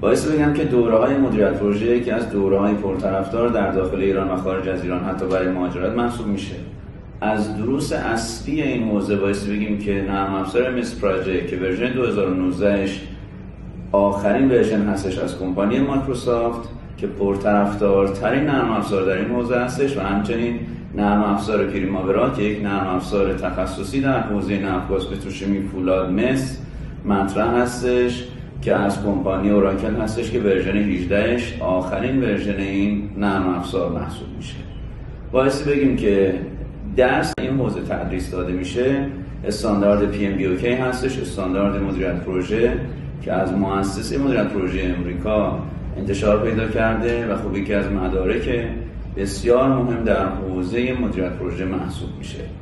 باید بگم که دوره های مدیریت پروژه یکی از دوره های پرطرفدار در داخل ایران و خارج از ایران حتی برای مهاجرت محسوب میشه. از دروس اصلی این موضوع باید بگیم که نرم افزار MS Project که ورژن 2019 آخرین ورژن هستش از کمپانی مایکروسافت که پرطرفدارترین نرم افزار در این حوزه هستش و همچنین نرم افزار Primavera که یک نرم افزار تخصصی در حوزه نفت گاز پتروشیمی فولاد مس مطرح هستش. که از کمپانی اوراکل هستش که ورژن 18 آخرین ورژن این نرم افزار محسوب میشه. باید بگیم که درس این حوزه تدریس داده میشه. استاندارد PMBOK هستش استاندارد مدیریت پروژه که از مؤسسه مدیریت پروژه امریکا انتشار پیدا کرده و خب یکی از مدارک بسیار مهم در حوزه مدیریت پروژه محسوب میشه.